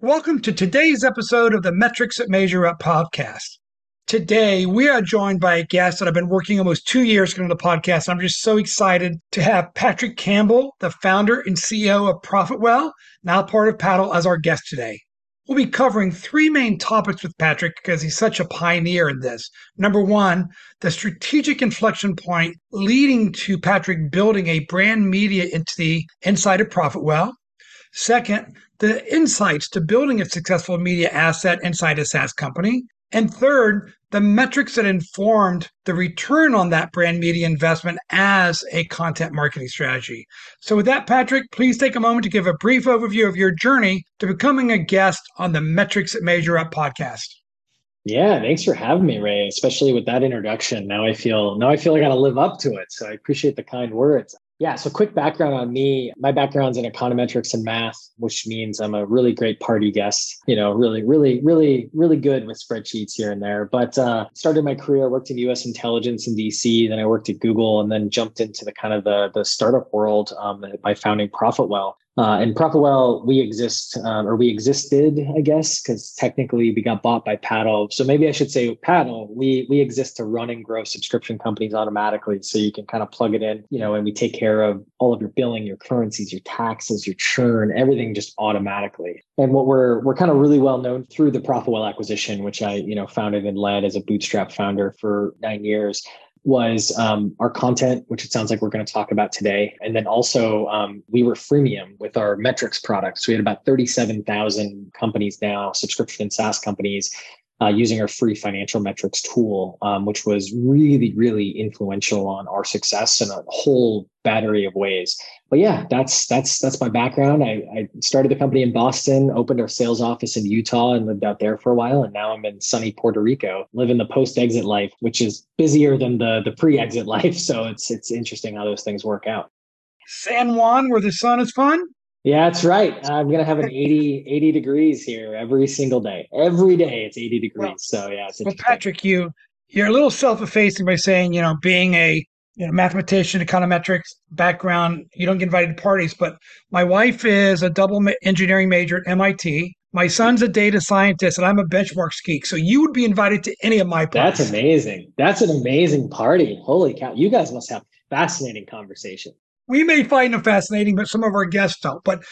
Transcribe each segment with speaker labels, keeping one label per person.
Speaker 1: Welcome to today's episode of the Metrics That Measure Up podcast. Today, we are joined by a guest that I've been working almost two years on the podcast. I'm just so excited to have Patrick Campbell, the founder and CEO of ProfitWell, now part of Paddle, as our guest today. We'll be covering three main topics with Patrick because he's such a pioneer in this. Number one, the strategic inflection point leading to Patrick building a brand media entity inside of ProfitWell. Second, the insights to building a successful media asset inside a SaaS company. And third, the metrics that informed the return on that brand media investment as a content marketing strategy. So, with that, Patrick, please take a moment to give a brief overview of your journey to becoming a guest on the Metrics that Measure Up podcast.
Speaker 2: Yeah, thanks for having me, Ray. Especially with that introduction. Now I feel now I feel I got to live up to it. So I appreciate the kind words. Yeah. So, quick background on me. My background's in econometrics and math, which means I'm a really great party guest. You know, really, really, really, really good with spreadsheets here and there. But uh, started my career, worked in U.S. intelligence in D.C. Then I worked at Google, and then jumped into the kind of the the startup world um, by founding ProfitWell. Uh, and ProfitWell, we exist, um, or we existed, I guess, because technically we got bought by Paddle. So maybe I should say Paddle. We we exist to run and grow subscription companies automatically, so you can kind of plug it in, you know, and we take care of all of your billing, your currencies, your taxes, your churn, everything just automatically. And what we're we're kind of really well known through the ProfitWell acquisition, which I you know founded and led as a bootstrap founder for nine years was um, our content, which it sounds like we're going to talk about today. And then also, um, we were freemium with our metrics products. We had about 37,000 companies now, subscription and SaaS companies, uh, using our free financial metrics tool, um, which was really, really influential on our success in a whole battery of ways. But yeah, that's that's that's my background. I, I started the company in Boston, opened our sales office in Utah, and lived out there for a while. And now I'm in sunny Puerto Rico, living the post-exit life, which is busier than the the pre-exit life. So it's it's interesting how those things work out.
Speaker 1: San Juan, where the sun is fun.
Speaker 2: Yeah, that's right. I'm going to have an 80, 80 degrees here every single day. Every day it's 80 degrees. Well, so yeah,
Speaker 1: well, Patrick, you you're a little self-effacing by saying, you know, being a you know, mathematician, econometrics background, you don't get invited to parties. But my wife is a double engineering major at MIT. My son's a data scientist, and I'm a benchmark geek. So you would be invited to any of my
Speaker 2: parties. That's amazing. That's an amazing party. Holy cow! You guys must have fascinating conversation
Speaker 1: we may find them fascinating, but some of our guests don't. But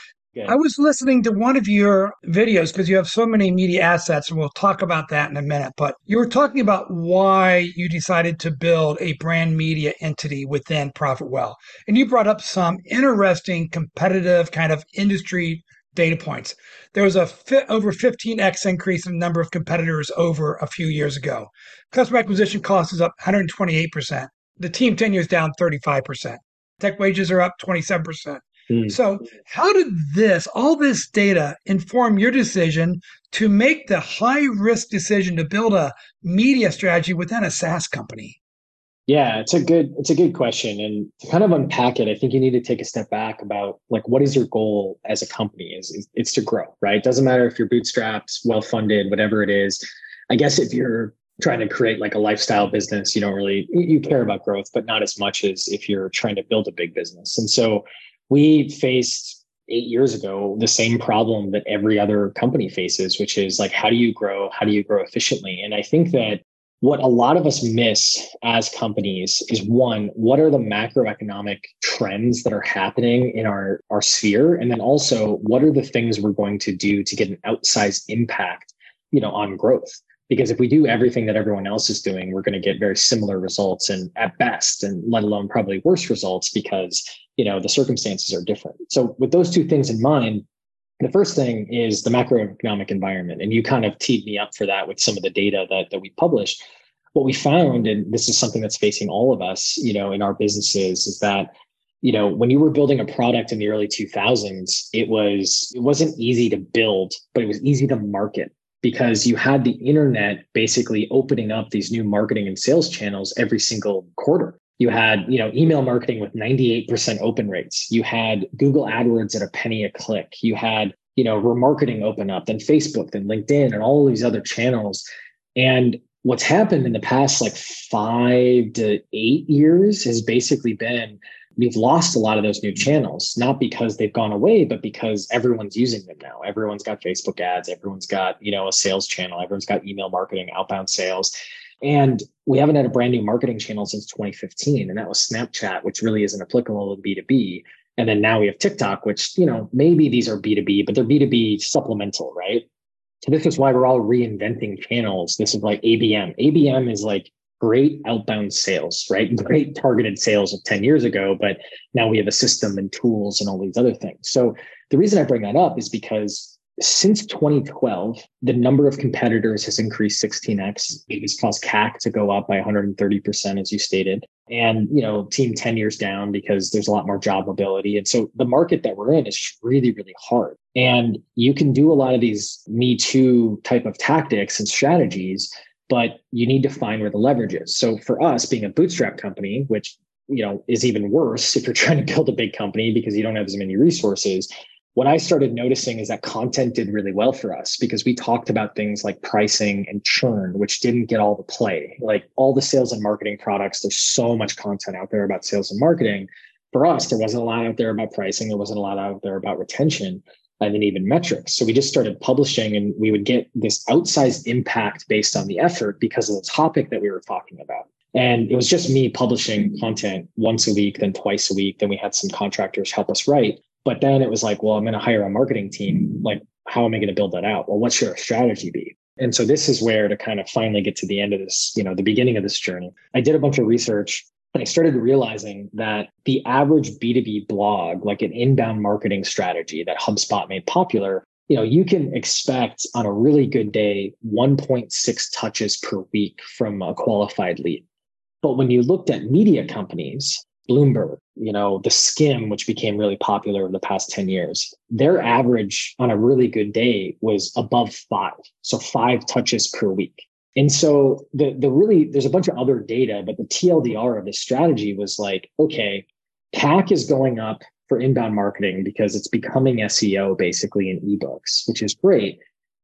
Speaker 1: I was listening to one of your videos because you have so many media assets, and we'll talk about that in a minute. But you were talking about why you decided to build a brand media entity within ProfitWell. And you brought up some interesting competitive kind of industry data points. There was a over 15x increase in the number of competitors over a few years ago. Customer acquisition cost is up 128%. The team tenure is down 35% tech wages are up 27%. Mm. So, how did this, all this data, inform your decision to make the high risk decision to build a media strategy within a SaaS company?
Speaker 2: Yeah, it's a good it's a good question, and to kind of unpack it, I think you need to take a step back about like what is your goal as a company? Is, is it's to grow, right? It doesn't matter if you're bootstrapped, well funded, whatever it is. I guess if you're trying to create like a lifestyle business, you don't really you care about growth, but not as much as if you're trying to build a big business. And so we faced eight years ago the same problem that every other company faces, which is like how do you grow? How do you grow efficiently? And I think that what a lot of us miss as companies is one what are the macroeconomic trends that are happening in our our sphere and then also what are the things we're going to do to get an outsized impact you know on growth because if we do everything that everyone else is doing we're going to get very similar results and at best and let alone probably worse results because you know the circumstances are different. So with those two things in mind the first thing is the macroeconomic environment and you kind of teed me up for that with some of the data that, that we published. What we found and this is something that's facing all of us you know in our businesses is that you know, when you were building a product in the early 2000s, it was it wasn't easy to build, but it was easy to market because you had the internet basically opening up these new marketing and sales channels every single quarter. You had, you know, email marketing with 98% open rates. You had Google AdWords at a penny a click. You had, you know, remarketing open up, then Facebook, then LinkedIn, and all these other channels. And what's happened in the past like five to eight years has basically been we've lost a lot of those new channels, not because they've gone away, but because everyone's using them now. Everyone's got Facebook ads, everyone's got, you know, a sales channel, everyone's got email marketing, outbound sales. And we haven't had a brand new marketing channel since 2015, and that was Snapchat, which really isn't applicable in B2B. And then now we have TikTok, which, you know, maybe these are B2B, but they're B2B supplemental, right? So this is why we're all reinventing channels. This is like ABM. ABM is like great outbound sales, right? Great targeted sales of 10 years ago, but now we have a system and tools and all these other things. So the reason I bring that up is because since 2012, the number of competitors has increased 16x. It has caused CAC to go up by 130%, as you stated. And, you know, team 10 years down because there's a lot more job mobility. And so the market that we're in is really, really hard. And you can do a lot of these Me Too type of tactics and strategies but you need to find where the leverage is. So for us being a bootstrap company, which you know is even worse if you're trying to build a big company because you don't have as many resources, what I started noticing is that content did really well for us because we talked about things like pricing and churn, which didn't get all the play. Like all the sales and marketing products, there's so much content out there about sales and marketing. For us, there wasn't a lot out there about pricing. There wasn't a lot out there about retention and then even metrics. So we just started publishing and we would get this outsized impact based on the effort because of the topic that we were talking about. And it was just me publishing content once a week, then twice a week. Then we had some contractors help us write. But then it was like, well, I'm going to hire a marketing team. Like, how am I going to build that out? Well, what should our strategy be? And so this is where to kind of finally get to the end of this, you know, the beginning of this journey. I did a bunch of research I started realizing that the average B2B blog, like an inbound marketing strategy that HubSpot made popular, you know, you can expect on a really good day 1.6 touches per week from a qualified lead. But when you looked at media companies, Bloomberg, you know, the Skimm, which became really popular over the past 10 years, their average on a really good day was above five. So five touches per week. And so the the really there's a bunch of other data, but the TLDR of this strategy was like, okay, CAC is going up for inbound marketing because it's becoming SEO basically in ebooks, which is great.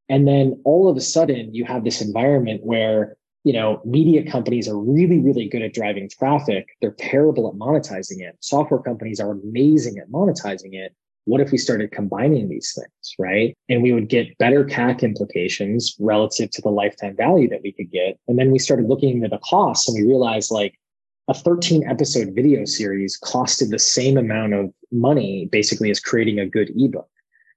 Speaker 2: And then all of a sudden you have this environment where you know media companies are really really good at driving traffic. They're terrible at monetizing it. Software companies are amazing at monetizing it what if we started combining these things, right? And we would get better CAC implications relative to the lifetime value that we could get. And then we started looking at the costs and we realized like a 13 episode video series costed the same amount of money basically as creating a good ebook.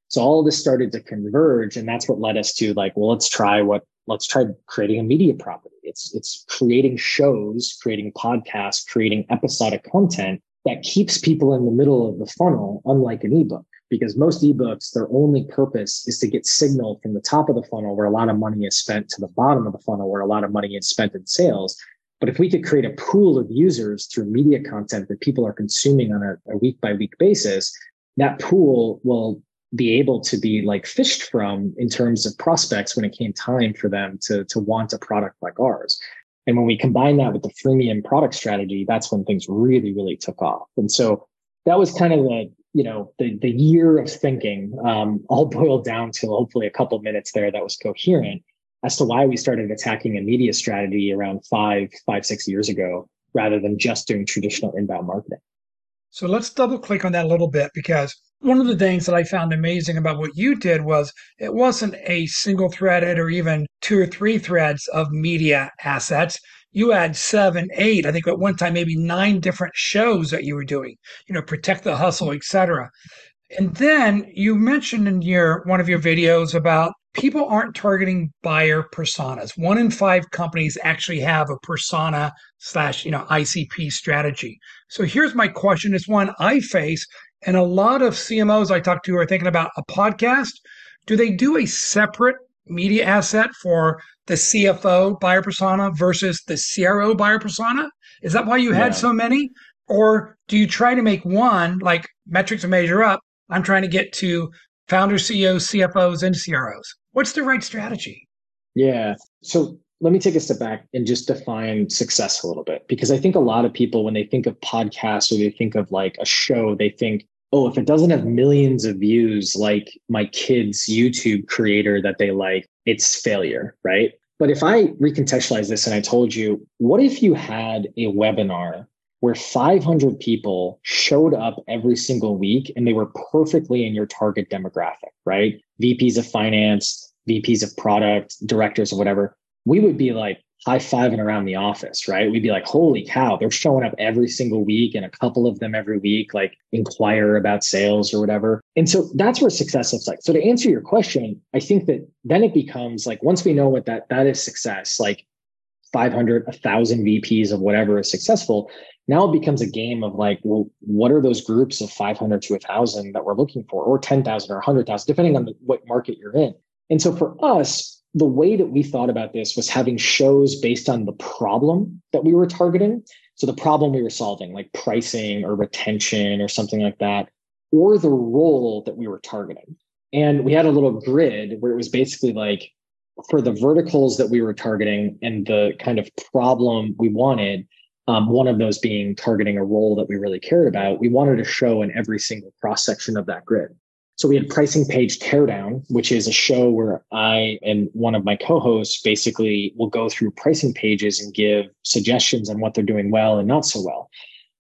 Speaker 2: So all this started to converge and that's what led us to like, well, let's try what let's try creating a media property. It's it's creating shows, creating podcasts, creating episodic content that keeps people in the middle of the funnel, unlike an ebook. Because most ebooks, their only purpose is to get signal from the top of the funnel where a lot of money is spent to the bottom of the funnel where a lot of money is spent in sales. But if we could create a pool of users through media content that people are consuming on a, week by week basis, that pool will be able to be like fished from in terms of prospects when it came time for them to, to want a product like ours. And when we combine that with the freemium product strategy, that's when things really, really took off. And so that was kind of the, you know, the, the year of thinking, um, all boiled down to hopefully a couple minutes there that was coherent as to why we started attacking a media strategy around five, five, six years ago, rather than just doing traditional inbound marketing.
Speaker 1: So let's double click on that a little bit because one of the things that I found amazing about what you did was it wasn't a single threaded or even two or three threads of media assets. You had seven, eight, I think at one time maybe nine different shows that you were doing, you know, protect the hustle, etc. And then you mentioned in your one of your videos about people aren't targeting buyer personas. One in five companies actually have a persona slash, you know, ICP strategy. So here's my question is one I face and a lot of CMOs I talk to are thinking about a podcast. Do they do a separate media asset for the CFO buyer persona versus the CRO buyer persona? Is that why you had yeah. so many? Or do you try to make one like metrics to measure up? I'm trying to get to founders, CEOs, CFOs, and CROs. What's the right strategy?
Speaker 2: Yeah. So let me take a step back and just define success a little bit because I think a lot of people, when they think of podcasts or they think of like a show, they think, oh, if it doesn't have millions of views like my kid's YouTube creator that they like, it's failure, right? But if I recontextualize this and I told you, what if you had a webinar where 500 people showed up every single week and they were perfectly in your target demographic, right? VPs of finance, VPs of product, directors or whatever, we would be like high fiving around the office, right? We'd be like, holy cow, they're showing up every single week and a couple of them every week, like inquire about sales or whatever. And so that's where success looks like. So to answer your question, I think that then it becomes like once we know what that that is success, like 500, 1,000 VPs of whatever is successful, now it becomes a game of like, well, what are those groups of 500 to 1,000 that we're looking for, or 10,000 or 100,000, depending on the, what market you're in. And so for us, the way that we thought about this was having shows based on the problem that we were targeting. So the problem we were solving, like pricing or retention or something like that, or the role that we were targeting. And we had a little grid where it was basically like for the verticals that we were targeting and the kind of problem we wanted, um, one of those being targeting a role that we really cared about, we wanted to show in every single cross section of that grid. So we had pricing page teardown, which is a show where I and one of my co-hosts basically will go through pricing pages and give suggestions on what they're doing well and not so well.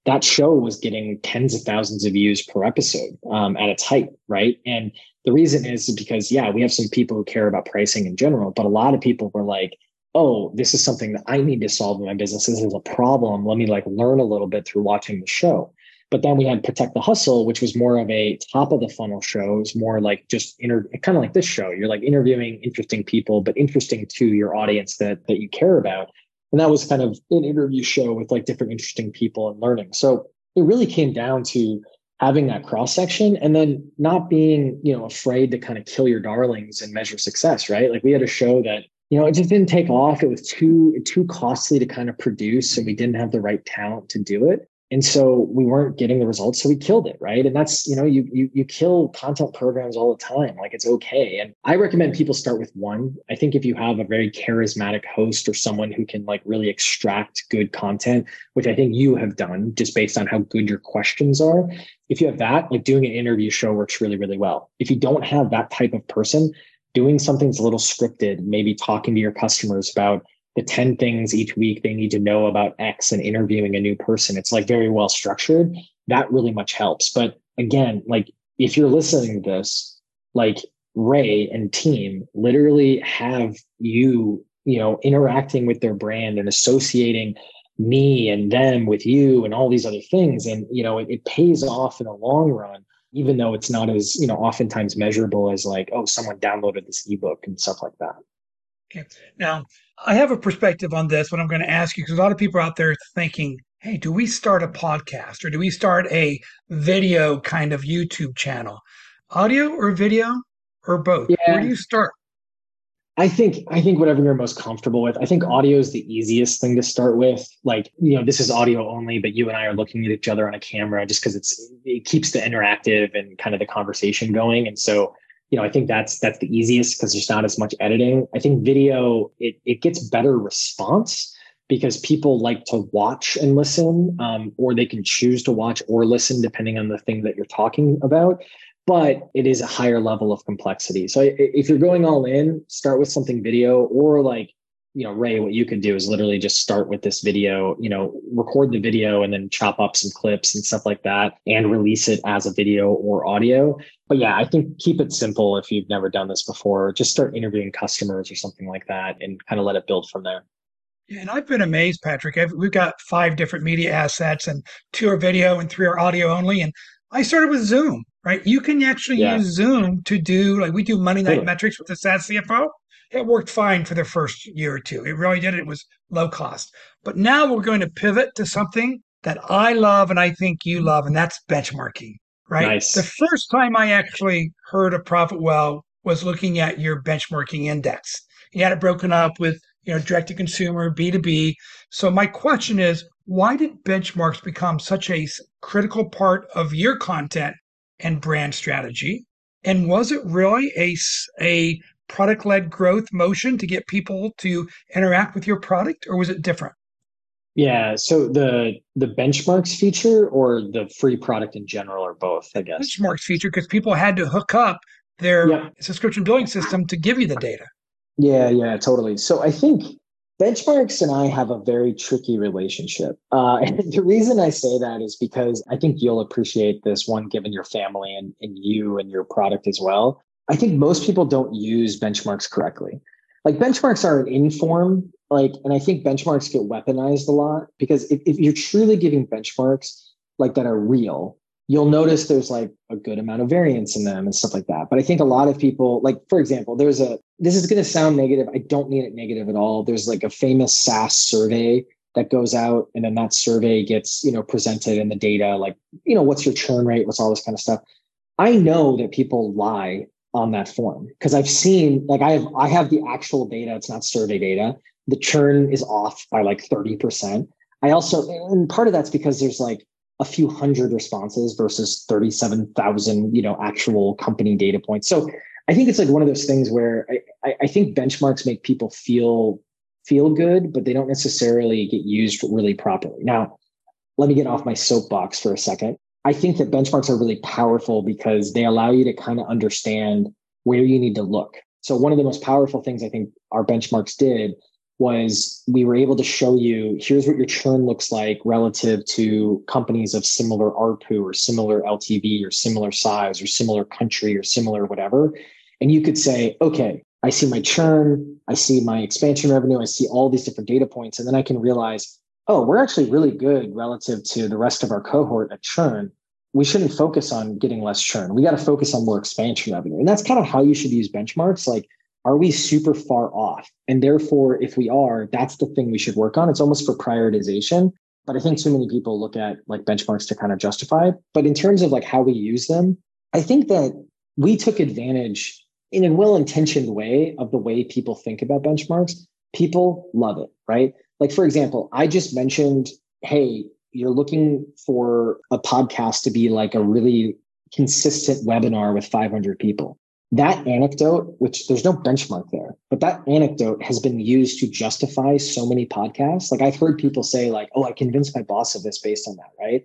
Speaker 2: That show was getting tens of thousands of views per episode um, at its height, right? And the reason is because yeah, we have some people who care about pricing in general, but a lot of people were like, "Oh, this is something that I need to solve in my business. This is a problem. Let me like learn a little bit through watching the show." But then we had Protect the Hustle, which was more of a top of the funnel show. It was more like just inter- kind of like this show. You're like interviewing interesting people, but interesting to your audience that that you care about. And that was kind of an interview show with like different interesting people and learning. So it really came down to having that cross section and then not being, you know, afraid to kind of kill your darlings and measure success, right? Like we had a show that you know, it just didn't take off. It was too too costly to kind of produce, and we didn't have the right talent to do it and so we weren't getting the results so we killed it right? And that's you know you, you you kill content programs all the time like it's okay. And i recommend people start with one. I think if you have a very charismatic host or someone who can like really extract good content which i think you have done just based on how good your questions are if you have that like doing an interview show works really really well. If you don't have that type of person doing something that's a little scripted maybe talking to your customers about the 10 things each week they need to know about X and interviewing a new person. It's like very well structured. That really much helps. But again, like if you're listening to this, like Ray and team literally have you, you know, interacting with their brand and associating me and them with you and all these other things. And, you know, it, it pays off in the long run, even though it's not as, you know, oftentimes measurable as like, oh, someone downloaded this ebook and stuff like that.
Speaker 1: Okay. Now, I have a perspective on this, what I'm going to ask you, because a lot of people out there thinking, hey, do we start a podcast or do we start a video kind of YouTube channel? Audio or video or both? Yeah. Where do you start?
Speaker 2: I think I think whatever you're most comfortable with. I think audio is the easiest thing to start with. Like, you know, this is audio only, but you and I are looking at each other on a camera just because it's it keeps the interactive and kind of the conversation going. And so you know, I think that's that's the easiest because there's not as much editing. I think video it it gets better response because people like to watch and listen, um, or they can choose to watch or listen depending on the thing that you're talking about. But it is a higher level of complexity. So if you're going all in, start with something video or like you know, Ray, what you could do is literally just start with this video, you know, record the video and then chop up some clips and stuff like that and release it as a video or audio. But yeah, I think keep it simple if you've never done this before. Just start interviewing customers or something like that and kind of let it build from there.
Speaker 1: Yeah, and I've been amazed, Patrick. I've, we've got five different media assets and two are video and three are audio only. And I started with Zoom, right? You can actually yeah. use Zoom to do, like we do Monday Night. Metrics with the SaaS CFO it worked fine for the first year or two. It really did. It was low cost. But now we're going to pivot to something that I love and I think you love, and that's benchmarking, right? Nice. The first time I actually heard of ProfitWell was looking at your benchmarking index. You had it broken up with, you know, direct to consumer, B2B. So my question is, why did benchmarks become such a critical part of your content and brand strategy? And was it really a, a product led growth motion to get people to interact with your product, or was it different?
Speaker 2: Yeah. So the the benchmarks feature or the free product in general or both, I guess.
Speaker 1: Benchmarks feature because people had to hook up their yep. subscription billing system to give you the data.
Speaker 2: Yeah, yeah, totally. So I think benchmarks and I have a very tricky relationship. Uh, and the reason I say that is because I think you'll appreciate this one given your family and, and you and your product as well. I think most people don't use benchmarks correctly. Like benchmarks are an inform like and i think benchmarks get weaponized a lot because if, if you're truly giving benchmarks like that are real you'll notice there's like a good amount of variance in them and stuff like that. But i think a lot of people like for example there's a this is going to sound negative. I don't mean it negative at all. There's like a famous saas survey that goes out and then that survey gets you know presented in the data like you know what's your churn rate what's all this kind of stuff. I know that people lie on that form because i've seen like i have i have the actual data it's not survey data the churn is off by like 30%. I also, and part of that's because there's like a few hundred responses versus 37,000, you know, actual company data points. So I think it's like one of those things where I, I think benchmarks make people feel feel good, but they don't necessarily get used really properly. Now, let me get off my soapbox for a second. I think that benchmarks are really powerful because they allow you to kind of understand where you need to look. So one of the most powerful things I think our benchmarks did was we were able to show you here's what your churn looks like relative to companies of similar ARPU or similar LTV or similar size or similar country or similar whatever. And you could say, okay, I see my churn, I see my expansion revenue, I see all these different data points. And then I can realize, oh, we're actually really good relative to the rest of our cohort at churn. We shouldn't focus on getting less churn. We got to focus on more expansion revenue. And that's kind of how you should use benchmarks. Like are we super far off? And therefore, if we are, that's the thing we should work on. It's almost for prioritization. But I think too many people look at like benchmarks to kind of justify. But in terms of like how we use them, I think that we took advantage in a well-intentioned way of the way people think about benchmarks. People love it, right? Like, for example, I just mentioned, hey, you're looking for a podcast to be like a really consistent webinar with 500 people that anecdote, which there's no benchmark there, but that anecdote has been used to justify so many podcasts. Like I've heard people say, like, "Oh, I convinced my boss of this based on that," right?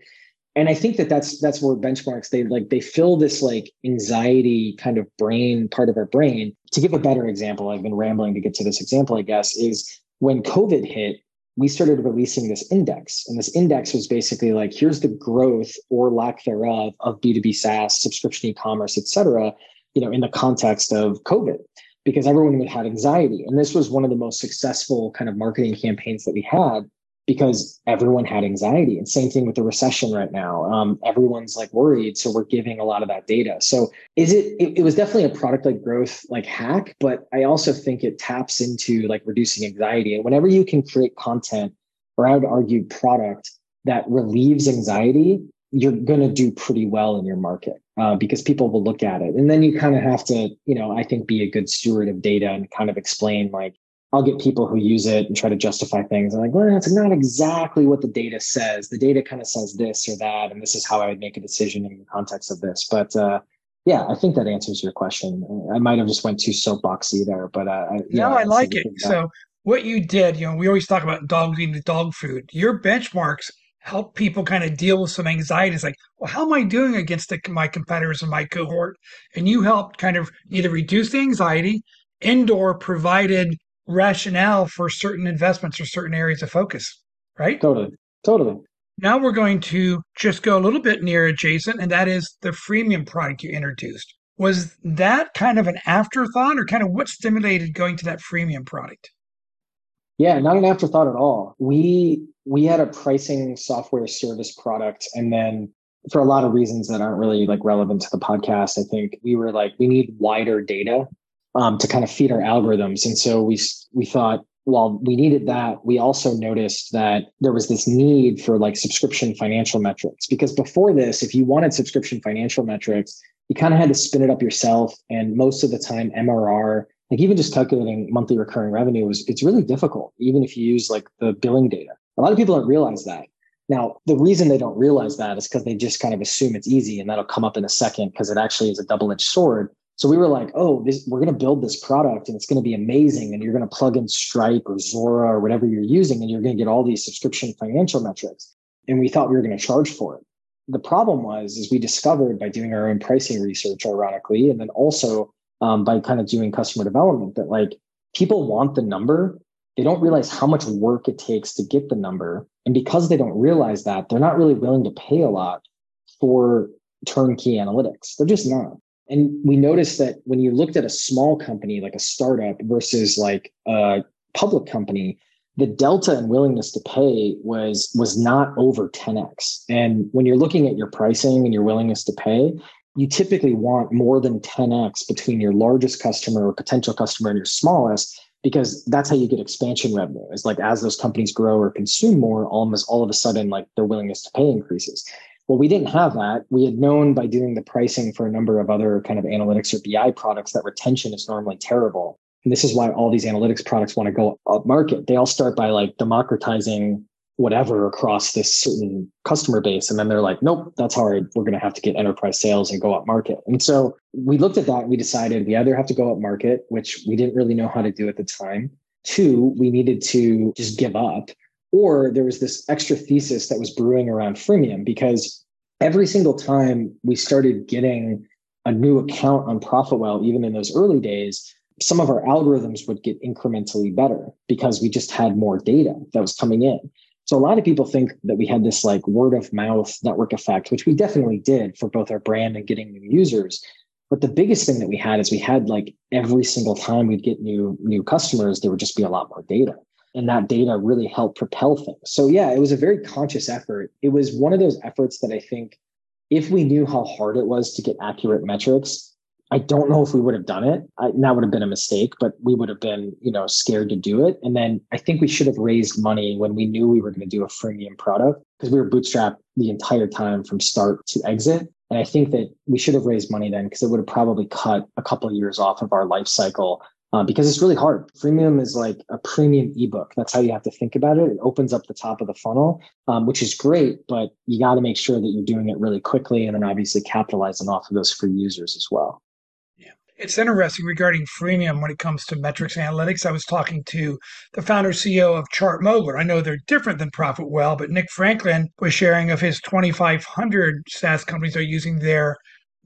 Speaker 2: And I think that that's that's where benchmarks they like they fill this like anxiety kind of brain part of our brain. To give a better example, I've been rambling to get to this example, I guess, is when COVID hit, we started releasing this index. And this index was basically like, here's the growth or lack thereof of B2B SaaS, subscription e-commerce, et cetera you know, in the context of COVID, because everyone would have anxiety. And this was one of the most successful kind of marketing campaigns that we had because everyone had anxiety. And same thing with the recession right now. Um, everyone's like worried. So we're giving a lot of that data. So is it, it, it was definitely a product like growth like hack, but I also think it taps into like reducing anxiety. And whenever you can create content or I would argue product that relieves anxiety, you're going to do pretty well in your market uh, because people will look at it. And then you kind of have to, you know, I think be a good steward of data and kind of explain like, I'll get people who use it and try to justify things. I'm like, well, that's not exactly what the data says. The data kind of says this or that, and this is how I would make a decision in the context of this. But uh, yeah, I think that answers your question. I might have just went too soapboxy there, but uh,
Speaker 1: no, I like it. So what you did, you know, we always talk about dogs eating dog food. Your benchmarks help people kind of deal with some anxiety. It's like, well, how am I doing against the, my competitors in my cohort? And you helped kind of either reduce the anxiety and or provided rationale for certain investments or certain areas of focus, right?
Speaker 2: Totally. Totally.
Speaker 1: Now we're going to just go a little bit near adjacent, and that is the freemium product you introduced. Was that kind of an afterthought, or kind of what stimulated going to that freemium product?
Speaker 2: Yeah, not an afterthought at all. We we had a pricing software service product and then for a lot of reasons that aren't really like relevant to the podcast, I think we were like we need wider data um, to kind of feed our algorithms. And so we we thought while we needed that, we also noticed that there was this need for like subscription financial metrics. Because before this, if you wanted subscription financial metrics, you kind of had to spin it up yourself. And most of the time, MRR like even just calculating monthly recurring revenue is it's really difficult even if you use like the billing data a lot of people don't realize that Now, the reason they don't realize that is because they just kind of assume it's easy and that'll come up in a second because it actually is a double edged sword. So we were like, oh, this, we're going to build this product and it's going to be amazing. And you're going to plug in Stripe or Zuora or whatever you're using, and you're going to get all these subscription financial metrics. And we thought we were going to charge for it. The problem was, is we discovered by doing our own pricing research, ironically, and then also um, by kind of doing customer development that like people want the number. They don't realize how much work it takes to get the number. And because they don't realize that, they're not really willing to pay a lot for turnkey analytics. They're just not. And we noticed that when you looked at a small company like a startup versus like a public company, the delta in willingness to pay was was not over 10x. And when you're looking at your pricing and your willingness to pay, you typically want more than 10x between your largest customer or potential customer and your smallest because that's how you get expansion revenue is like as those companies grow or consume more almost all of a sudden like their willingness to pay increases well we didn't have that we had known by doing the pricing for a number of other kind of analytics or bi products that retention is normally terrible and this is why all these analytics products want to go up market they all start by like democratizing whatever across this certain customer base. And then they're like, nope, that's hard. We're going to have to get enterprise sales and go up market. And so we looked at that. and We decided we either have to go up market, which we didn't really know how to do at the time. Two, we needed to just give up. Or there was this extra thesis that was brewing around freemium because every single time we started getting a new account on ProfitWell, even in those early days, some of our algorithms would get incrementally better because we just had more data that was coming in. So a lot of people think that we had this like word of mouth network effect, which we definitely did for both our brand and getting new users. But the biggest thing that we had is we had like every single time we'd get new new customers, there would just be a lot more data. And that data really helped propel things. So yeah, it was a very conscious effort. It was one of those efforts that I think if we knew how hard it was to get accurate metrics, I don't know if we would have done it. I, that would have been a mistake, but we would have been, you know, scared to do it. And then I think we should have raised money when we knew we were going to do a freemium product because we were bootstrapped the entire time from start to exit. And I think that we should have raised money then because it would have probably cut a couple of years off of our life cycle uh, because it's really hard. Freemium is like a premium ebook. That's how you have to think about it. It opens up the top of the funnel, um, which is great, but you got to make sure that you're doing it really quickly and then obviously capitalizing off of those free users as well. Yeah.
Speaker 1: It's interesting regarding freemium when it comes to metrics analytics. I was talking to the founder CEO of ChartMogul. I know they're different than ProfitWell, but Nick Franklin was sharing of his 2,500 SaaS companies are using their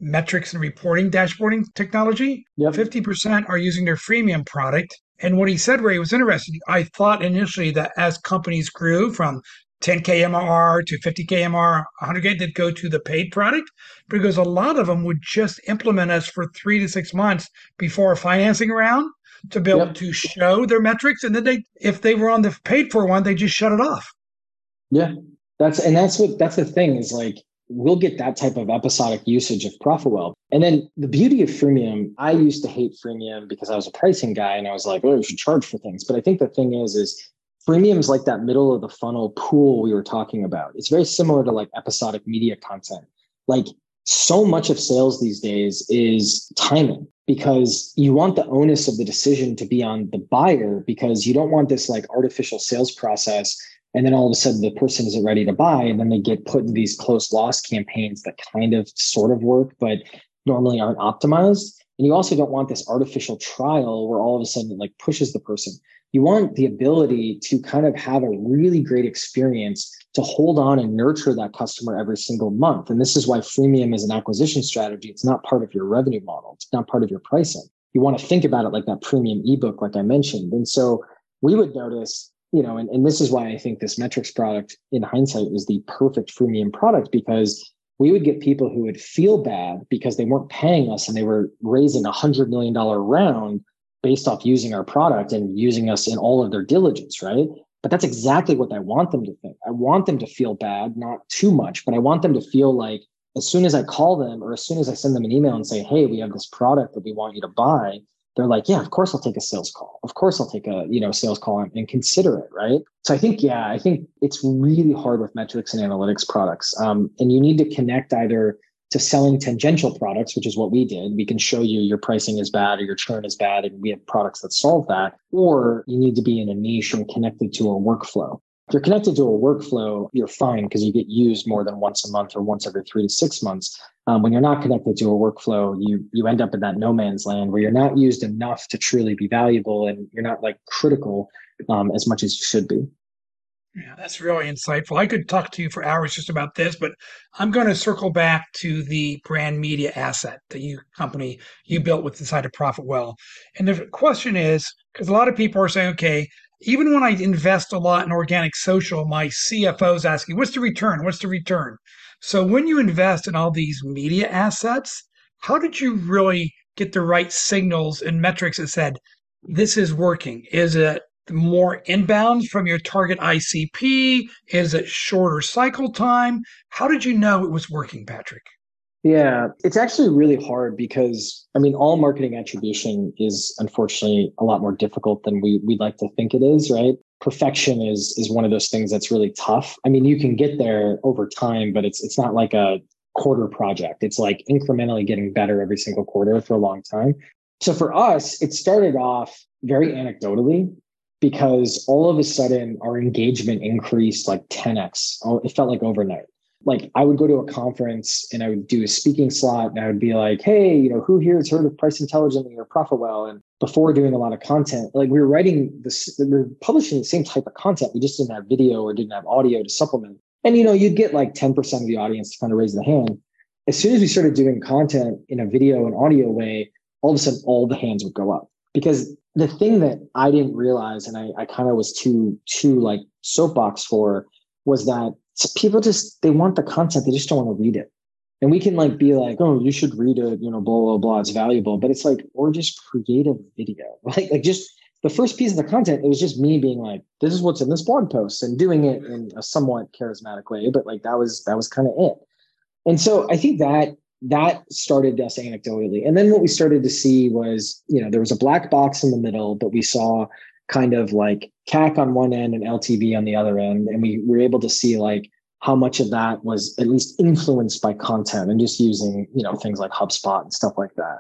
Speaker 1: metrics and reporting dashboarding technology. Yep. 50% are using their freemium product. And what he said, Ray, was interesting. I thought initially that as companies grew from 10K MRR to 50K MRR, 100K that go to the paid product because a lot of them would just implement us for three to six months before a financing round to be able yep. to show their metrics. And then they, if they were on the paid for one, they just shut it off.
Speaker 2: Yeah. That's, and that's what, that's the thing is like, we'll get that type of episodic usage of ProfitWell. And then the beauty of freemium, I used to hate freemium because I was a pricing guy and I was like, oh, you should charge for things. But I think the thing is, is freemium is like that middle of the funnel pool we were talking about. It's very similar to like episodic media content. Like so much of sales these days is timing because you want the onus of the decision to be on the buyer because you don't want this like artificial sales process and then all of a sudden the person isn't ready to buy and then they get put in these close loss campaigns that kind of sort of work but normally aren't optimized and you also don't want this artificial trial where all of a sudden it like pushes the person you want the ability to kind of have a really great experience to hold on and nurture that customer every single month. And this is why freemium is an acquisition strategy. It's not part of your revenue model. It's not part of your pricing. You want to think about it like that premium ebook, like I mentioned. And so we would notice, you know, and, and this is why I think this metrics product in hindsight is the perfect freemium product because we would get people who would feel bad because they weren't paying us and they were raising a hundred million dollar round based off using our product and using us in all of their diligence, right? But that's exactly what I want them to think. I want them to feel bad, not too much, but I want them to feel like as soon as I call them or as soon as I send them an email and say, hey, we have this product that we want you to buy, they're like, yeah, of course I'll take a sales call. Of course I'll take a, you know, sales call and, and consider it, right? So I think, yeah, I think it's really hard with metrics and analytics products. Um, and you need to connect either to selling tangential products, which is what we did. We can show you your pricing is bad or your churn is bad, and we have products that solve that. Or you need to be in a niche and connected to a workflow. If you're connected to a workflow, you're fine because you get used more than once a month or once every three to six months. Um, when you're not connected to a workflow, you you end up in that no man's land where you're not used enough to truly be valuable, and you're not like critical um, as much as you should be.
Speaker 1: Yeah, that's really insightful. I could talk to you for hours just about this, but I'm going to circle back to the brand media asset that you company you built with Inside of ProfitWell. And the question is, because a lot of people are saying, okay, even when I invest a lot in organic social, my CFO is asking, what's the return? What's the return? So when you invest in all these media assets, how did you really get the right signals and metrics that said, this is working? Is it more inbounds from your target ICP? Is it shorter cycle time? How did you know it was working, Patrick?
Speaker 2: Yeah, it's actually really hard because I mean, all marketing attribution is unfortunately a lot more difficult than we we'd like to think it is, right? Perfection is is one of those things that's really tough. I mean, you can get there over time, but it's it's not like a quarter project. It's like incrementally getting better every single quarter for a long time. So for us, it started off very anecdotally because all of a sudden our engagement increased like 10x. Oh, it felt like overnight. Like I would go to a conference and I would do a speaking slot and I would be like, hey, you know, who here has heard of Price Intelligently or ProfitWell? And before doing a lot of content, like we were writing this, we were publishing the same type of content. We just didn't have video or didn't have audio to supplement. And, you know, you'd get like 10% of the audience to kind of raise the hand. As soon as we started doing content in a video and audio way, all of a sudden all the hands would go up because the thing that I didn't realize, and I, I kind of was too too like soapbox for, was that people just they want the content, they just don't want to read it. And we can like be like, oh, you should read it, you know, blah blah blah. It's valuable, but it's like, or just create a video, like like just the first piece of the content. It was just me being like, this is what's in this blog post, and doing it in a somewhat charismatic way. But like that was that was kind of it. And so I think that that started us anecdotally. And then what we started to see was, you know, there was a black box in the middle, but we saw kind of like CAC on one end and LTV on the other end. And we were able to see like how much of that was at least influenced by content and just using, you know, things like HubSpot and stuff like that.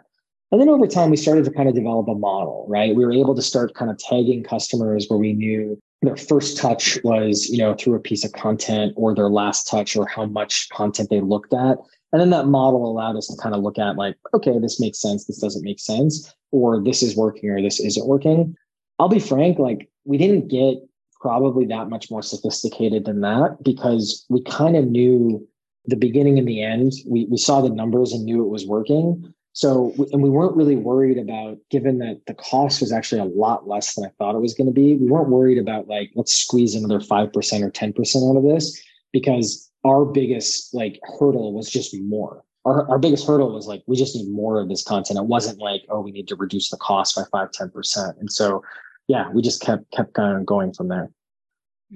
Speaker 2: And then over time, we started to kind of develop a model, right? We were able to start kind of tagging customers where we knew their first touch was, you know, through a piece of content or their last touch or how much content they looked at. And then that model allowed us to kind of look at like, okay, this makes sense, this doesn't make sense, or this is working or this isn't working. I'll be frank, like we didn't get probably that much more sophisticated than that because we kind of knew the beginning and the end. We, we saw the numbers and knew it was working. So, and we weren't really worried about, given that the cost was actually a lot less than I thought it was going to be, we weren't worried about like, let's squeeze another 5% or 10% out of this because our biggest like hurdle was just more. Our, our biggest hurdle was like, we just need more of this content. It wasn't like, oh, we need to reduce the cost by five, 10%. And so, yeah, we just kept, kept kind of going from there.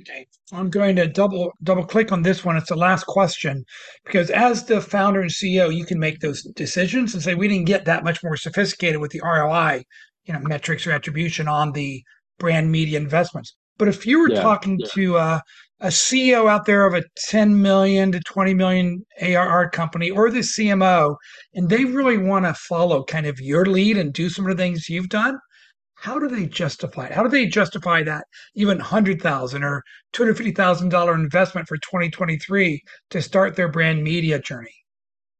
Speaker 1: Okay. I'm going to double double click on this one. It's the last question because as the founder and CEO, you can make those decisions and say we didn't get that much more sophisticated with the ROI, you know, metrics or attribution on the brand media investments. But if you were yeah, talking yeah. to uh, a CEO out there of a 10 million to 20 million ARR company or the CMO, and they really want to follow kind of your lead and do some of the things you've done, how do they justify it? How do they justify that even 100,000 or $250,000 investment for 2023 to start their brand media journey?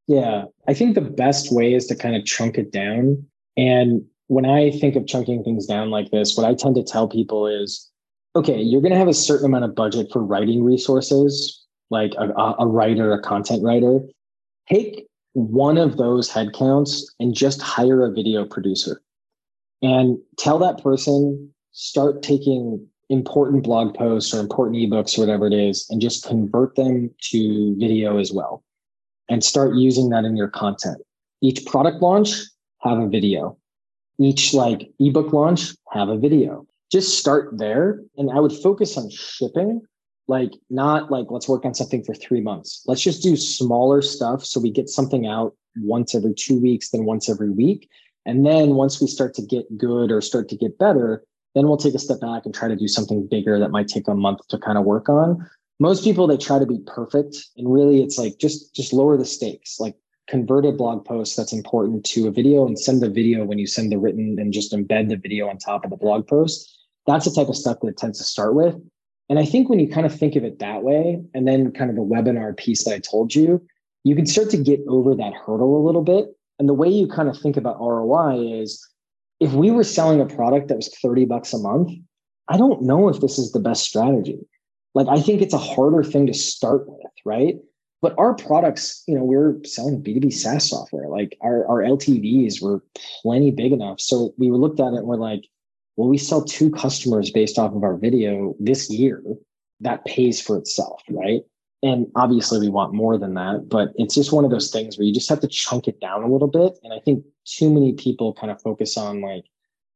Speaker 2: Yeah, I think the best way is to kind of chunk it down. And when I think of chunking things down like this, what I tend to tell people is okay, you're going to have a certain amount of budget for writing resources, like a, a writer, a content writer. Take one of those headcounts and just hire a video producer. And tell that person start taking important blog posts or important ebooks or whatever it is and just convert them to video as well. And start using that in your content. Each product launch have a video. Each like ebook launch have a video just start there. And I would focus on shipping, like not like let's work on something for three months. Let's just do smaller stuff so we get something out once every two weeks, then once every week. And then once we start to get good or start to get better, then we'll take a step back and try to do something bigger that might take a month to kind of work on. Most people they try to be perfect and really it's like just just lower the stakes. Like convert a blog post that's important to a video and send the video when you send the written and just embed the video on top of the blog post that's the type of stuff that it tends to start with. And I think when you kind of think of it that way, and then kind of the webinar piece that I told you, you can start to get over that hurdle a little bit. And the way you kind of think about ROI is if we were selling a product that was 30 bucks a month, I don't know if this is the best strategy. Like, I think it's a harder thing to start with, right? But our products, you know, we're selling B2B SaaS software. Like our, our LTVs were plenty big enough. So we looked at it and we're like, well, we sell two customers based off of our video this year. That pays for itself, right? And obviously we want more than that, but it's just one of those things where you just have to chunk it down a little bit. And I think too many people kind of focus on like,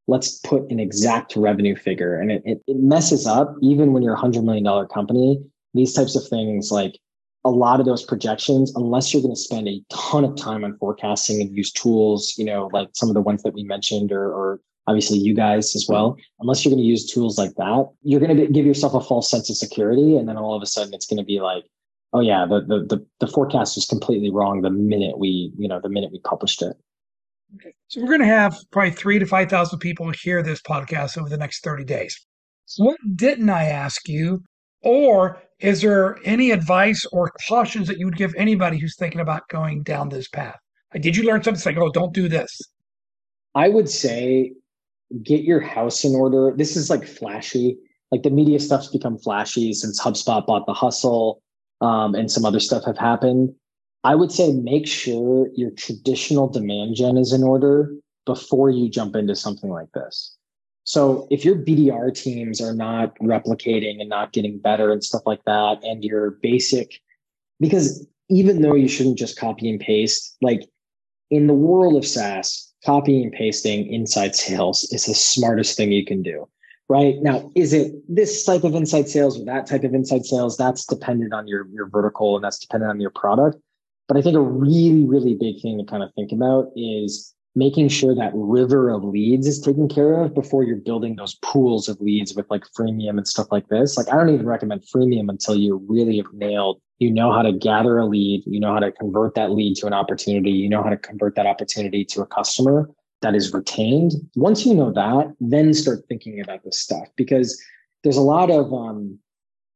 Speaker 2: let's put an exact revenue figure and it, it, messes up even when you're a hundred million dollar company. These types of things like a lot of those projections, unless you're going to spend a ton of time on forecasting and use tools, you know, like some of the ones that we mentioned, or, or obviously you guys as well, unless you're going to use tools like that, you're going to give yourself a false sense of security. And then all of a sudden it's going to be like, oh yeah, the, the, the, the forecast was completely wrong the minute we, you know, the minute we published it.
Speaker 1: Okay. So we're going to have probably three to 5,000 people hear this podcast over the next 30 days. What didn't I ask you? Or is there any advice or cautions that you would give anybody who's thinking about going down this path? Like, did you learn something like, oh, don't do this?
Speaker 2: I would say get your house in order. This is like flashy. Like the media stuff's become flashy since HubSpot bought the hustle um, and some other stuff have happened. I would say make sure your traditional demand gen is in order before you jump into something like this. So if your BDR teams are not replicating and not getting better and stuff like that, and your basic, because even though you shouldn't just copy and paste, like in the world of SaaS, copying and pasting inside sales is the smartest thing you can do. Right now, is it this type of inside sales or that type of inside sales? That's dependent on your, your vertical and that's dependent on your product. But I think a really, really big thing to kind of think about is making sure that river of leads is taken care of before you're building those pools of leads with like freemium and stuff like this. Like I don't even recommend freemium until you really have nailed, you know how to gather a lead, you know how to convert that lead to an opportunity, you know how to convert that opportunity to a customer that is retained. Once you know that, then start thinking about this stuff because there's a lot of um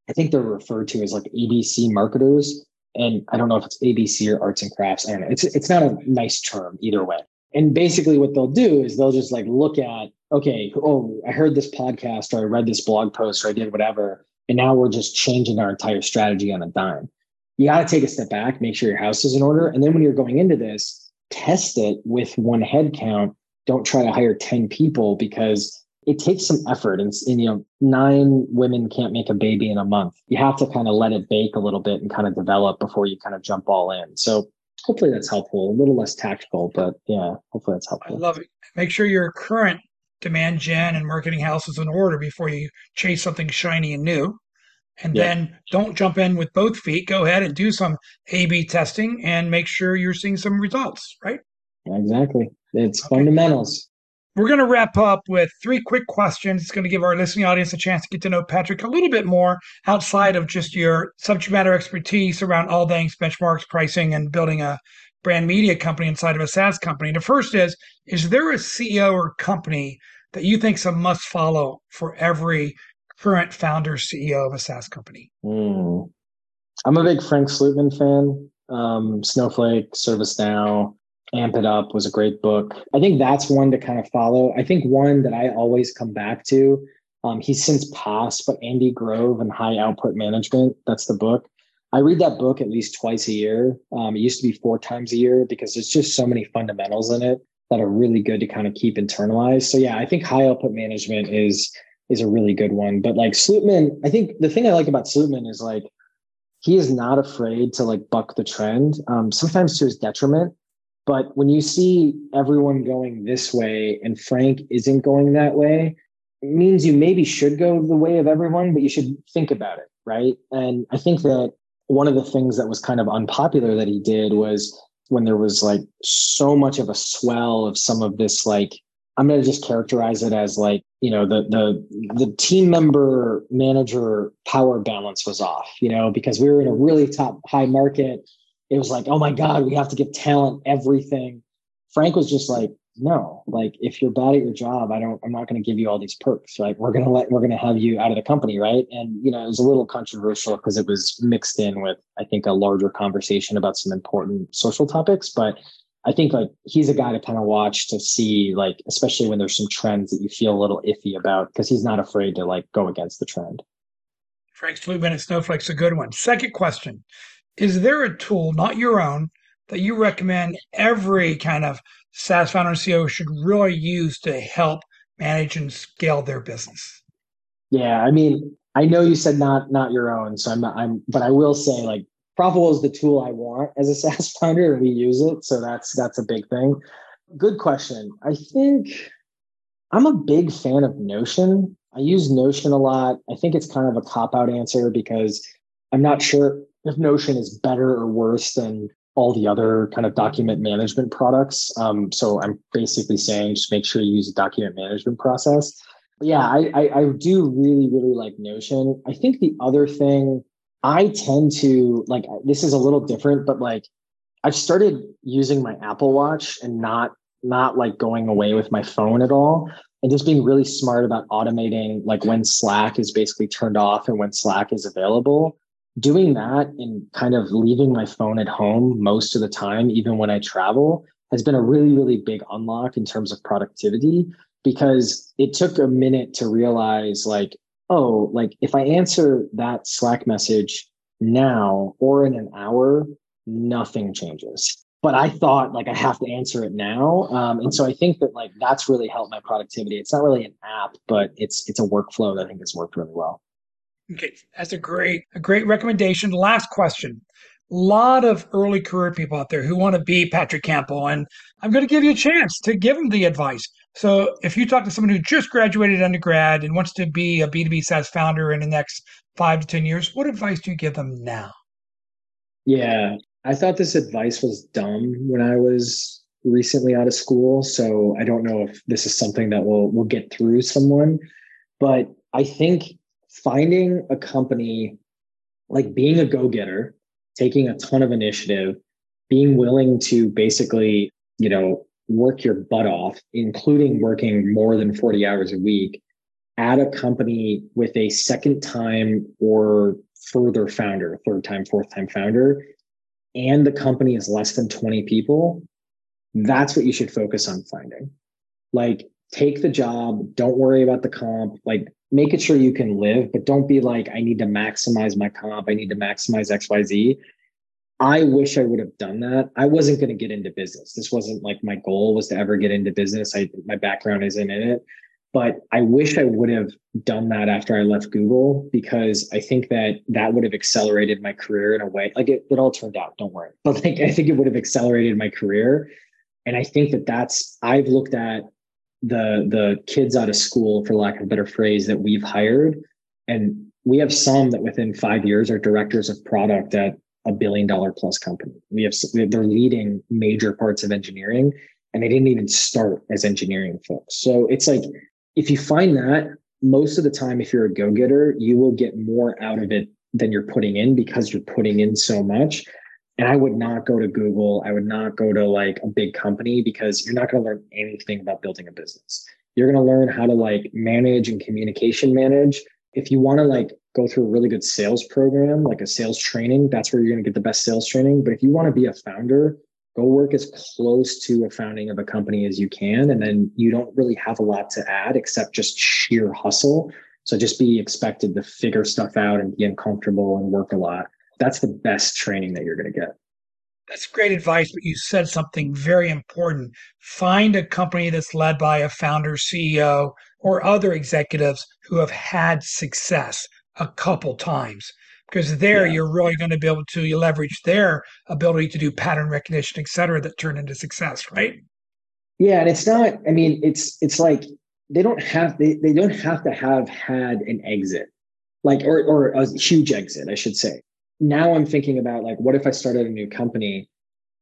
Speaker 2: I think they're referred to as like ABC marketers. And I don't know if it's ABC or arts and crafts. And it's it's not a nice term either way. And basically, what they'll do is they'll just like look at, okay, oh, I heard this podcast or I read this blog post or I did whatever. And now we're just changing our entire strategy on a dime. You got to take a step back, make sure your house is in order. And then when you're going into this, test it with one head count. Don't try to hire 10 people because it takes some effort and, and, you know nine women can't make a baby in a month you have to kind of let it bake a little bit and kind of develop before you kind of jump all in so hopefully that's helpful. A little less tactical, but yeah, hopefully that's helpful.
Speaker 1: I love it. Make sure your current demand gen and marketing house is in order before you chase something shiny and new. And yeah. then don't jump in with both feet. Go ahead and do some A B testing and make sure you're seeing some results, right?
Speaker 2: Exactly. It's okay. fundamentals.
Speaker 1: We're going to wrap up with three quick questions. It's going to give our listening audience a chance to get to know Patrick a little bit more outside of just your subject matter expertise around all things benchmarks, pricing, and building a brand media company inside of a SaaS company. The first is Is there a CEO or company that you think is a must follow for every current founder, CEO of a SaaS company?
Speaker 2: Mm. I'm a big Frank Slootman fan. Um, Snowflake, ServiceNow, Amp It Up was a great book. I think that's one to kind of follow. I think one that I always come back to. Um, he's since passed, but Andy Grove and High Output Management. That's the book. I read that book at least twice a year. Um, it used to be four times a year because there's just so many fundamentals in it that are really good to kind of keep internalized. So yeah, I think High Output Management is is a really good one. But like Slootman, I think the thing I like about Slootman is like he is not afraid to like buck the trend, um, sometimes to his detriment. But when you see everyone going this way and Frank isn't going that way, it means you maybe should go the way of everyone, but you should think about it, right? And I think that one of the things that was kind of unpopular that he did was when there was like so much of a swell of some of this like I'm going to just characterize it as like, you know, the the the team member manager power balance was off, you know, because we were in a really top high market it was like, oh my God, we have to give talent everything. Frank was just like, no, like if you're bad at your job, I don't, I'm not going to give you all these perks. Like we're going to let, we're going to have you out of the company. Right. And, you know, it was a little controversial because it was mixed in with, I think, a larger conversation about some important social topics. But I think like he's a guy to kind of watch to see, like, especially when there's some trends that you feel a little iffy about because he's not afraid to like go against the trend.
Speaker 1: Frank Slootman Snowflake's a good one. Second question Is there a tool, not your own, that you recommend every kind of SaaS founder and CEO should really use to help manage and scale their business?
Speaker 2: Yeah, I mean, I know you said not not your own, so I'm not, I'm, but I will say like ProfitWell is the tool I want as a SaaS founder, and we use it, so that's that's a big thing. Good question. I think I'm a big fan of Notion. I use Notion a lot. I think it's kind of a cop out answer because I'm not sure if Notion is better or worse than all the other kind of document management products. Um, so I'm basically saying just make sure you use a document management process. But yeah, I, I, I do really, really like Notion. I think the other thing I tend to like this is a little different, but like I've started using my Apple Watch and not not like going away with my phone at all and just being really smart about automating like when Slack is basically turned off and when Slack is available. Doing that and kind of leaving my phone at home most of the time, even when I travel, has been a really, really big unlock in terms of productivity because it took a minute to realize, like, oh, like if I answer that Slack message now or in an hour, nothing changes. But I thought like I have to answer it now, um, and so I think that like that's really helped my productivity. It's not really an app, but it's it's a workflow that I think has worked really well.
Speaker 1: Okay, that's a great a great recommendation. Last question. A lot of early career people out there who want to be Patrick Campbell, and I'm going to give you a chance to give them the advice. So, if you talk to someone who just graduated undergrad and wants to be a B2B SaaS founder in the next five to 10 years, what advice do you give them now?
Speaker 2: Yeah, I thought this advice was dumb when I was recently out of school. So, I don't know if this is something that will, will get through someone. But I think finding a company like being a go-getter taking a ton of initiative being willing to basically you know work your butt off including working more than 40 hours a week at a company with a second time or further founder third time fourth time founder and the company is less than 20 people that's what you should focus on finding like take the job don't worry about the comp like make it sure you can live, but don't be like, I need to maximize my comp. I need to maximize XYZ. I wish I would have done that. I wasn't going to get into business. This wasn't like my goal was to ever get into business. I my background isn't in it. But I wish I would have done that after I left Google because I think that that would have accelerated my career in a way. Like it, it all turned out, don't worry. But like I think it would have accelerated my career. And I think that that's I've looked at the the kids out of school, for lack of a better phrase, that we've hired, and we have some that within five years are directors of product at a billion dollar plus company. We have they're leading major parts of engineering, and they didn't even start as engineering folks. So it's like if you find that most of the time, if you're a go getter, you will get more out of it than you're putting in because you're putting in so much. And I would not go to Google. I would not go to like a big company because you're not going to learn anything about building a business. You're going to learn how to like manage and communication manage. If you want to like go through a really good sales program, like a sales training, that's where you're going to get the best sales training. But if you want to be a founder, go work as close to a founding of a company as you can. And then you don't really have a lot to add except just sheer hustle. So just be expected to figure stuff out and be uncomfortable and work a lot that's the best training that you're going to get.
Speaker 1: That's great advice, but you said something very important. Find a company that's led by a founder, CEO, or other executives who have had success a couple times. Because there yeah. you're really going to be able to leverage their ability to do pattern recognition, et cetera, that turn into success, right?
Speaker 2: Yeah. And it's not, I mean, it's it's like they don't have they, they don't have to have had an exit. Like or or a huge exit, I should say now I'm thinking about like, what if I started a new company?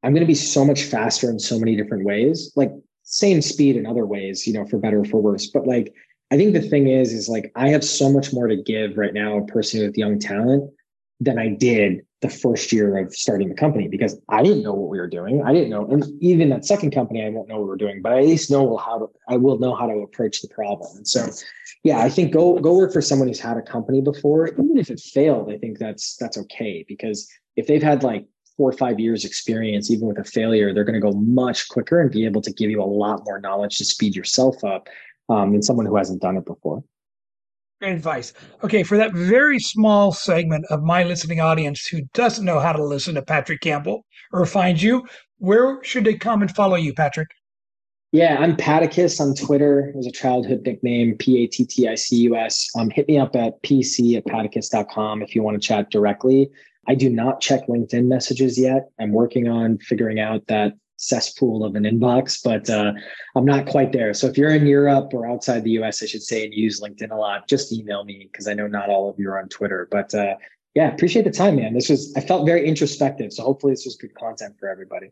Speaker 2: I'm going to be so much faster in so many different ways, like same speed in other ways, you know, for better or for worse. But like, I think the thing is, is like, I have so much more to give right now, a person with young talent than I did the first year of starting the company because I didn't know what we were doing. I didn't know, and even that second company, I won't know what we're doing, but I at least know how to. I will know how to approach the problem. And so, yeah, I think go go work for someone who's had a company before, even if it failed. I think that's that's okay because if they've had like four or five years experience, even with a failure, they're going to go much quicker and be able to give you a lot more knowledge to speed yourself up um, than someone who hasn't done it before.
Speaker 1: Great advice. Okay, for that very small segment of my listening audience who doesn't know how to listen to Patrick Campbell or find you, where should they come and follow you, Patrick?
Speaker 2: Yeah, I'm Patticus on Twitter. It was a childhood nickname, P A T T I C U S. Um, hit me up at pc at patticus.com if you want to chat directly. I do not check LinkedIn messages yet. I'm working on figuring out that cesspool of an inbox, but uh, I'm not quite there. So if you're in Europe or outside the US, I should say, and use LinkedIn a lot, just email me because I know not all of you are on Twitter. But uh, yeah, appreciate the time, man. This was, I felt very introspective. So hopefully this was good content for everybody.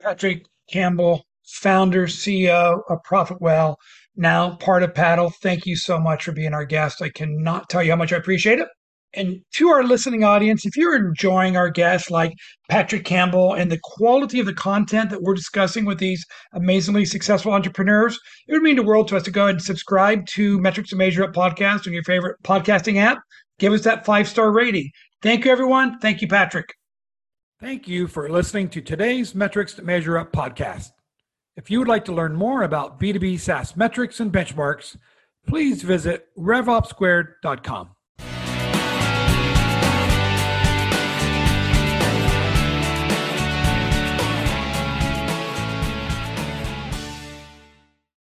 Speaker 1: Patrick Campbell, founder, CEO of ProfitWell, now part of Paddle. Thank you so much for being our guest. I cannot tell you how much I appreciate it. And to our listening audience, if you're enjoying our guests like Patrick Campbell and the quality of the content that we're discussing with these amazingly successful entrepreneurs, it would mean the world to us to go ahead and subscribe to Metrics to Measure Up podcast on your favorite podcasting app. Give us that five star rating. Thank you, everyone. Thank you, Patrick. Thank you for listening to today's Metrics to Measure Up podcast. If you would like to learn more about B2B SaaS metrics and benchmarks, please visit revopsquared.com.